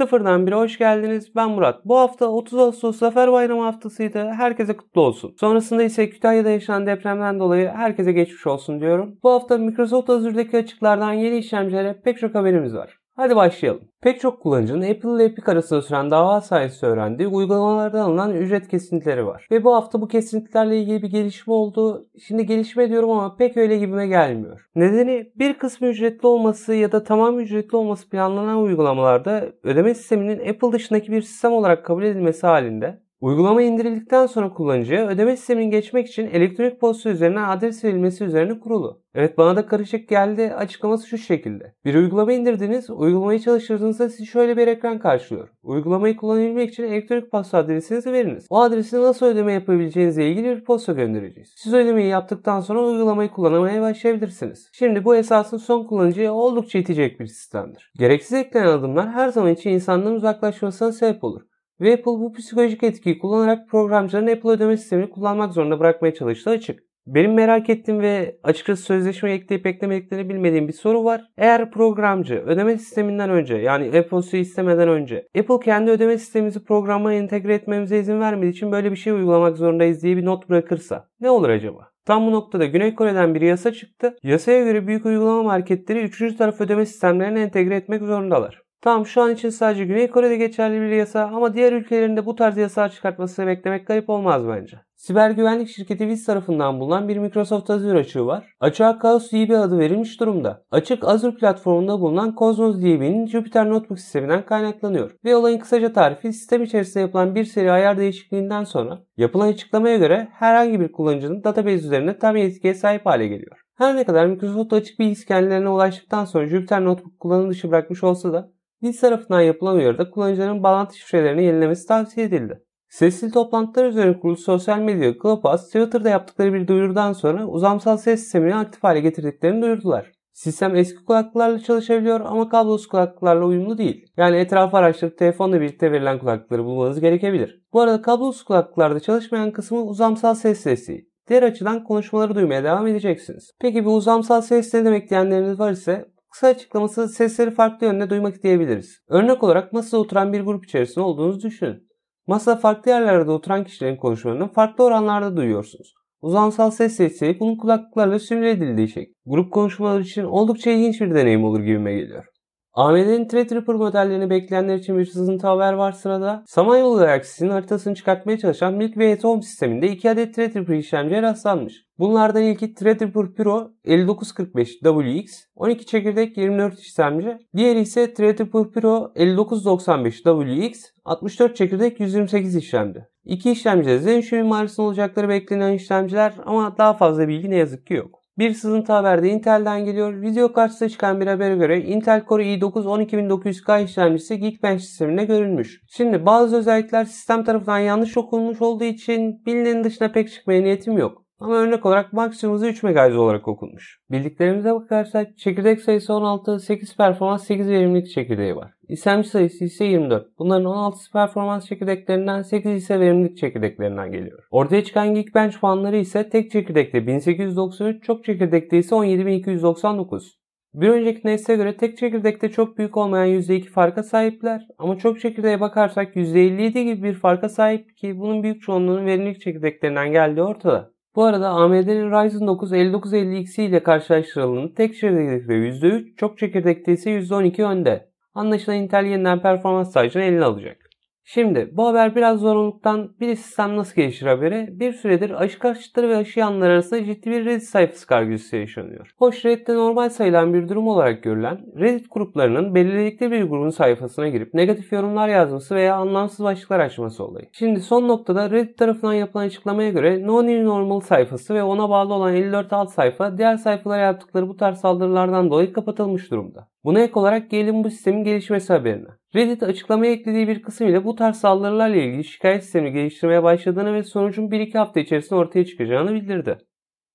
Sıfırdan bire hoş geldiniz. Ben Murat. Bu hafta 30 Ağustos Zafer Bayramı haftasıydı. Herkese kutlu olsun. Sonrasında ise Kütahya'da yaşanan depremden dolayı herkese geçmiş olsun diyorum. Bu hafta Microsoft Azure'daki açıklardan yeni işlemcilere pek çok haberimiz var. Hadi başlayalım. Pek çok kullanıcının Apple ile Epic arasında süren dava sayesinde öğrendiği uygulamalardan alınan ücret kesintileri var. Ve bu hafta bu kesintilerle ilgili bir gelişme oldu. Şimdi gelişme diyorum ama pek öyle gibime gelmiyor. Nedeni bir kısmı ücretli olması ya da tamam ücretli olması planlanan uygulamalarda ödeme sisteminin Apple dışındaki bir sistem olarak kabul edilmesi halinde Uygulama indirildikten sonra kullanıcıya ödeme sistemini geçmek için elektronik posta üzerinden adres verilmesi üzerine kurulu. Evet bana da karışık geldi. Açıklaması şu şekilde. Bir uygulama indirdiniz, uygulamayı çalıştırdığınızda sizi şöyle bir ekran karşılıyor. Uygulamayı kullanabilmek için elektronik posta adresinizi veriniz. O adresi nasıl ödeme yapabileceğinizle ilgili bir posta göndereceğiz. Siz ödemeyi yaptıktan sonra uygulamayı kullanmaya başlayabilirsiniz. Şimdi bu esasın son kullanıcıya oldukça itecek bir sistemdir. Gereksiz eklenen adımlar her zaman için insanların uzaklaşmasına sebep olur. Ve Apple bu psikolojik etkiyi kullanarak programcıların Apple ödeme sistemini kullanmak zorunda bırakmaya çalıştığı açık. Benim merak ettiğim ve açıkçası sözleşmeye ekleyip eklemediklerini bilmediğim bir soru var. Eğer programcı ödeme sisteminden önce yani Apple'su istemeden önce Apple kendi ödeme sistemimizi programa entegre etmemize izin vermediği için böyle bir şey uygulamak zorundayız diye bir not bırakırsa ne olur acaba? Tam bu noktada Güney Kore'den bir yasa çıktı. Yasaya göre büyük uygulama marketleri üçüncü taraf ödeme sistemlerine entegre etmek zorundalar. Tamam şu an için sadece Güney Kore'de geçerli bir yasa ama diğer ülkelerin de bu tarz yasalar çıkartmasını beklemek garip olmaz bence. Siber güvenlik şirketi Wiz tarafından bulunan bir Microsoft Azure açığı var. Açığa Chaos DB adı verilmiş durumda. Açık Azure platformunda bulunan Cosmos DB'nin Jupyter Notebook sisteminden kaynaklanıyor. Ve olayın kısaca tarifi sistem içerisinde yapılan bir seri ayar değişikliğinden sonra yapılan açıklamaya göre herhangi bir kullanıcının database üzerinde tam yetkiye sahip hale geliyor. Her ne kadar Microsoft açık bilgi kendilerine ulaştıktan sonra Jupyter Notebook kullanım dışı bırakmış olsa da Biz tarafından yapılan uyarıda kullanıcıların bağlantı şifrelerini yenilemesi tavsiye edildi. Sesli toplantılar üzerine kurulu sosyal medya Clubhouse, Twitter'da yaptıkları bir duyurudan sonra uzamsal ses sistemini aktif hale getirdiklerini duyurdular. Sistem eski kulaklıklarla çalışabiliyor ama kablosuz kulaklıklarla uyumlu değil. Yani etrafı araştırıp telefonla birlikte verilen kulaklıkları bulmanız gerekebilir. Bu arada kablosuz kulaklıklarda çalışmayan kısmı uzamsal ses desteği. Diğer açıdan konuşmaları duymaya devam edeceksiniz. Peki bu uzamsal ses ne demek diyenleriniz var ise Kısa açıklaması sesleri farklı yönde duymak diyebiliriz. Örnek olarak masada oturan bir grup içerisinde olduğunuzu düşünün. Masada farklı yerlerde oturan kişilerin konuşmalarını farklı oranlarda duyuyorsunuz. Uzansal ses desteği bunun kulaklıklarla simüle edildiği şey. Grup konuşmaları için oldukça ilginç bir deneyim olur gibime geliyor. AMD'nin Threadripper modellerini bekleyenler için bir sızıntı haber var sırada. Samanyolu Galaxy'nin haritasını çıkartmaya çalışan Milky Way Home sisteminde 2 adet Threadripper işlemciye rastlanmış. Bunlardan ilki Threadripper Pro 5945WX, 12 çekirdek 24 işlemci. Diğeri ise Threadripper Pro 5995WX, 64 çekirdek 128 işlemci. İki işlemci de Zen 3 mimarisinde olacakları beklenen işlemciler ama daha fazla bilgi ne yazık ki yok. Bir sızıntı haberde Intel'den geliyor. Video karşısına çıkan bir habere göre Intel Core i9 12900K işlemcisi Geekbench sisteminde görülmüş. Şimdi bazı özellikler sistem tarafından yanlış okunmuş olduğu için bilinenin dışına pek çıkmaya niyetim yok. Ama örnek olarak maksimum hızı 3 MHz olarak okunmuş. Bildiklerimize bakarsak çekirdek sayısı 16, 8 performans, 8 verimlilik çekirdeği var. İşlemci sayısı ise 24. Bunların 16 performans çekirdeklerinden 8 ise verimlilik çekirdeklerinden geliyor. Ortaya çıkan Geekbench puanları ise tek çekirdekte 1893, çok çekirdekte ise 17299. Bir önceki nesle göre tek çekirdekte çok büyük olmayan %2 farka sahipler ama çok çekirdeğe bakarsak %57 gibi bir farka sahip ki bunun büyük çoğunluğunun verimlilik çekirdeklerinden geldiği ortada. Bu arada AMD'nin Ryzen 9 5950X ile karşılaştırıldığında tek çekirdekte %3, çok çekirdekte ise %12 önde. Anlaşılan Intel yeniden performans tacını eline alacak. Şimdi bu haber biraz zorunluluktan bir sistem nasıl gelişir haberi bir süredir aşı karşıtları ve aşı yanları arasında ciddi bir Reddit sayfası kargısı yaşanıyor. Hoş Reddit'te normal sayılan bir durum olarak görülen Reddit gruplarının belirledikleri bir grubun sayfasına girip negatif yorumlar yazması veya anlamsız başlıklar açması olayı. Şimdi son noktada Reddit tarafından yapılan açıklamaya göre No New Normal sayfası ve ona bağlı olan 54 alt sayfa diğer sayfalara yaptıkları bu tarz saldırılardan dolayı kapatılmış durumda. Buna ek olarak gelelim bu sistemin gelişmesi haberine. Reddit açıklamaya eklediği bir kısım ile bu tarz saldırılarla ilgili şikayet sistemi geliştirmeye başladığını ve sonucun 1-2 hafta içerisinde ortaya çıkacağını bildirdi.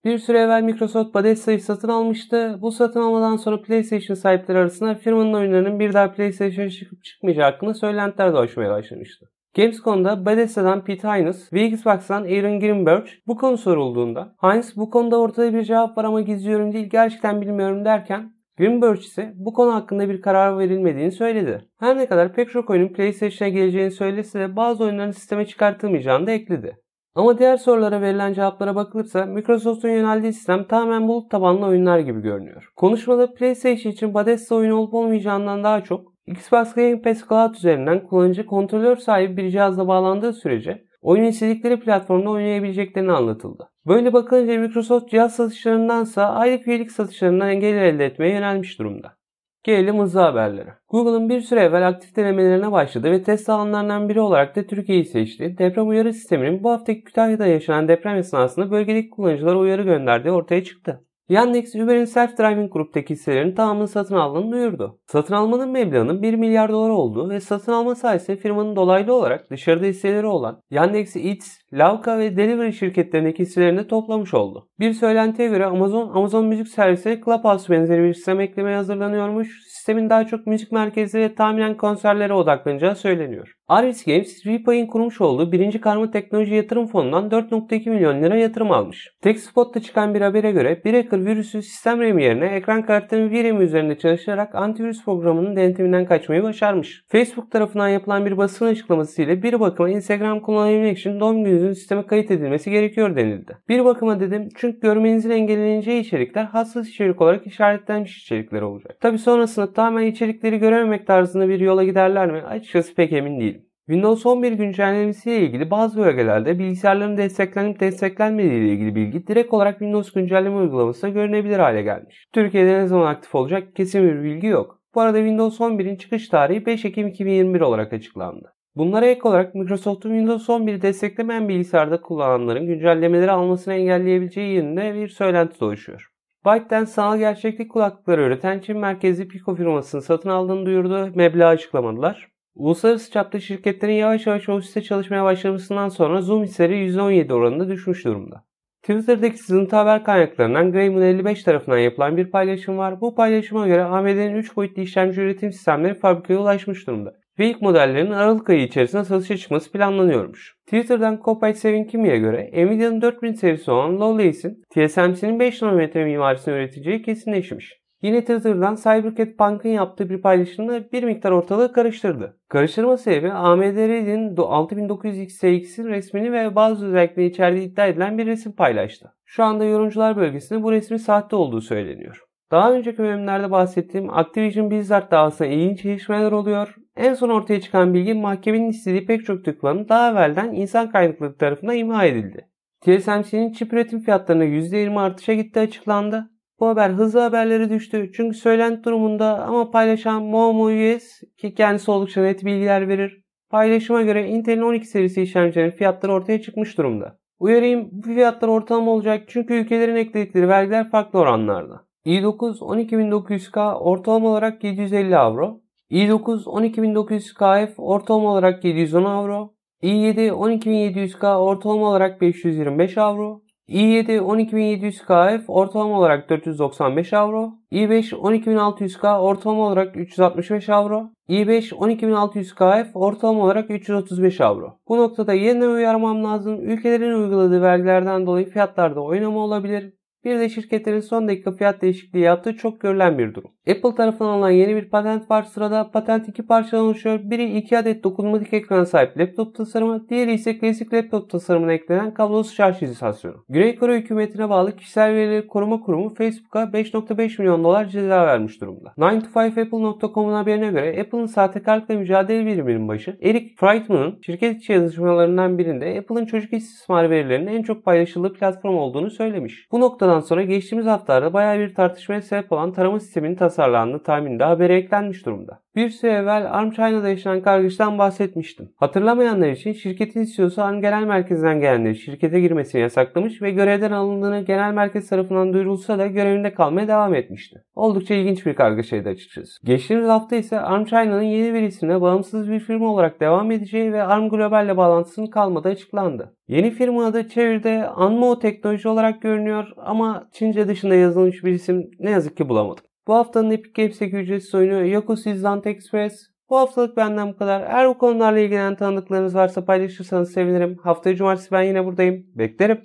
Bir süre evvel Microsoft Bethesda'yı satın almıştı. Bu satın almadan sonra PlayStation sahipleri arasında firmanın oyunlarının bir daha PlayStation'a çıkıp çıkmayacağı hakkında söylentiler dolaşmaya başlamıştı. Gamescom'da Bethesda'dan Pete Hines ve Xbox'tan Aaron Greenberg bu konu sorulduğunda Hines bu konuda ortada bir cevap var ama gizliyorum değil gerçekten bilmiyorum derken Greenberg ise bu konu hakkında bir karar verilmediğini söyledi. Her ne kadar pek çok oyunun PlayStation'a geleceğini söylese de bazı oyunların sisteme çıkartılmayacağını da ekledi. Ama diğer sorulara verilen cevaplara bakılırsa Microsoft'un yöneldiği sistem tamamen bulut tabanlı oyunlar gibi görünüyor. Konuşmada PlayStation için Bethesda oyunu olup olmayacağından daha çok Xbox Game Pass Cloud üzerinden kullanıcı kontrolör sahibi bir cihazla bağlandığı sürece oyunu istedikleri platformda oynayabileceklerini anlatıldı. Böyle bakınca Microsoft cihaz satışlarındansa aylık üyelik satışlarından gelir elde etmeye yönelmiş durumda. Gelelim hızlı haberlere. Google'ın bir süre evvel aktif denemelerine başladı ve test alanlarından biri olarak da Türkiye'yi seçti. Deprem uyarı sisteminin bu haftaki Kütahya'da yaşanan deprem esnasında bölgedeki kullanıcılara uyarı gönderdiği ortaya çıktı. Yandex, Uber'in self-driving gruptaki hisselerin tamamını satın aldığını duyurdu. Satın almanın meblağının 1 milyar dolar olduğu ve satın alma sayesinde firmanın dolaylı olarak dışarıda hisseleri olan Yandex Eats, Lavka ve Delivery şirketlerindeki hisselerini toplamış oldu. Bir söylentiye göre Amazon, Amazon müzik servisine Clubhouse benzeri bir sistem eklemeye hazırlanıyormuş. Sistemin daha çok müzik merkezi ve tahminen konserlere odaklanacağı söyleniyor. Aris Games, Repay'in kurmuş olduğu birinci karma teknoloji yatırım fonundan 4.2 milyon lira yatırım almış. TechSpot'ta çıkan bir habere göre bir hacker virüsü sistem RAM yerine ekran kartının VRAM üzerinde çalışarak antivirüs programının denetiminden kaçmayı başarmış. Facebook tarafından yapılan bir basın açıklaması ile bir bakıma Instagram kullanabilmek için doğum gününüzün sisteme kayıt edilmesi gerekiyor denildi. Bir bakıma dedim çünkü görmenizin engelleneceği içerikler hassas içerik olarak işaretlenmiş içerikler olacak. Tabi sonrasında tamamen içerikleri görememek tarzında bir yola giderler mi? Açıkçası pek emin değilim. Windows 11 güncellemesiyle ilgili bazı bölgelerde bilgisayarların desteklenip desteklenmediği ile ilgili bilgi direkt olarak Windows güncelleme uygulamasında görünebilir hale gelmiş. Türkiye'de ne zaman aktif olacak kesin bir bilgi yok. Bu arada Windows 11'in çıkış tarihi 5 Ekim 2021 olarak açıklandı. Bunlara ek olarak Microsoft'un Windows 11'i desteklemeyen bilgisayarda kullananların güncellemeleri almasını engelleyebileceği yönünde bir söylenti dolaşıyor. ByteDance sanal gerçeklik kulaklıkları üreten Çin merkezli Pico firmasını satın aldığını duyurdu, meblağ açıklamadılar. Uluslararası çapta şirketlerin yavaş yavaş ofiste çalışmaya başlamasından sonra Zoom hisseleri %17 oranında düşmüş durumda. Twitter'daki sızıntı haber kaynaklarından Grayman 55 tarafından yapılan bir paylaşım var. Bu paylaşıma göre AMD'nin 3 boyutlu işlemci üretim sistemleri fabrikaya ulaşmış durumda ve ilk modellerin Aralık ayı içerisinde satışa çıkması planlanıyormuş. Twitter'dan Copite Sevin Kimi'ye göre Nvidia'nın 4000 serisi olan Lovelace'in TSMC'nin 5 nanometre mimarisini üreteceği kesinleşmiş. Yine Twitter'dan CyberCat Punk'ın yaptığı bir paylaşımda bir miktar ortalığı karıştırdı. Karıştırma sebebi AMD Radeon 6900 XTX'in resmini ve bazı özellikleri içerdiği iddia edilen bir resim paylaştı. Şu anda yorumcular bölgesinde bu resmin sahte olduğu söyleniyor. Daha önceki bölümlerde bahsettiğim Activision Blizzard davasında ilginç gelişmeler oluyor. En son ortaya çıkan bilgi mahkemenin istediği pek çok tıklanın daha evvelden insan kaynakları tarafından imha edildi. TSMC'nin çip üretim fiyatlarına %20 artışa gitti açıklandı. Bu haber hızlı haberlere düştü. Çünkü söylenti durumunda ama paylaşan Momo US ki kendisi oldukça net bilgiler verir. Paylaşıma göre Intel'in 12 serisi işlemcilerin fiyatları ortaya çıkmış durumda. Uyarayım bu fiyatlar ortalama olacak çünkü ülkelerin ekledikleri vergiler farklı oranlarda. i9 12900K ortalama olarak 750 avro. i9 12900KF ortalama olarak 710 avro. i7 12700K ortalama olarak 525 avro i7 12700KF ortalama olarak 495 avro. i5 12600K ortalama olarak 365 avro. i5 12600KF ortalama olarak 335 avro. Bu noktada yeniden uyarmam lazım. Ülkelerin uyguladığı vergilerden dolayı fiyatlarda oynama olabilir. Bir de şirketlerin son dakika fiyat değişikliği yaptığı çok görülen bir durum. Apple tarafından alınan yeni bir patent var sırada. Patent iki parçadan oluşuyor. Biri iki adet dokunmatik ekrana sahip laptop tasarımı, diğeri ise klasik laptop tasarımına eklenen kablosuz şarj istasyonu. Güney Kore hükümetine bağlı kişisel verileri koruma kurumu Facebook'a 5.5 milyon dolar ceza vermiş durumda. 9to5apple.com'un haberine göre Apple'ın sahtekarlıkla mücadele biriminin başı Eric Friedman'ın şirket içi yazışmalarından birinde Apple'ın çocuk istismarı verilerinin en çok paylaşıldığı platform olduğunu söylemiş. Bu noktada Bundan sonra geçtiğimiz haftalarda bayağı bir tartışmaya sebep olan tarama sisteminin tasarlandığı tahminde habere eklenmiş durumda. Bir süre evvel ARM China'da yaşanan kargaşadan bahsetmiştim. Hatırlamayanlar için şirketin CEO'su ARM Genel Merkezi'nden gelenleri şirkete girmesini yasaklamış ve görevden alındığını genel merkez tarafından duyurulsa da görevinde kalmaya devam etmişti. Oldukça ilginç bir kargaşaydı açıkçası. Geçtiğimiz hafta ise ARM China'nın yeni bir isimle bağımsız bir firma olarak devam edeceği ve ARM Global ile bağlantısının kalmadığı açıklandı. Yeni firma adı çeviride Anmo Teknoloji olarak görünüyor ama Çince dışında yazılmış bir isim ne yazık ki bulamadım. Bu haftanın Epic Games'teki ücretsiz oyunu Yakuza Island Express. Bu haftalık benden bu kadar. Eğer bu konularla ilgilenen tanıdıklarınız varsa paylaşırsanız sevinirim. Haftaya cumartesi ben yine buradayım. Beklerim.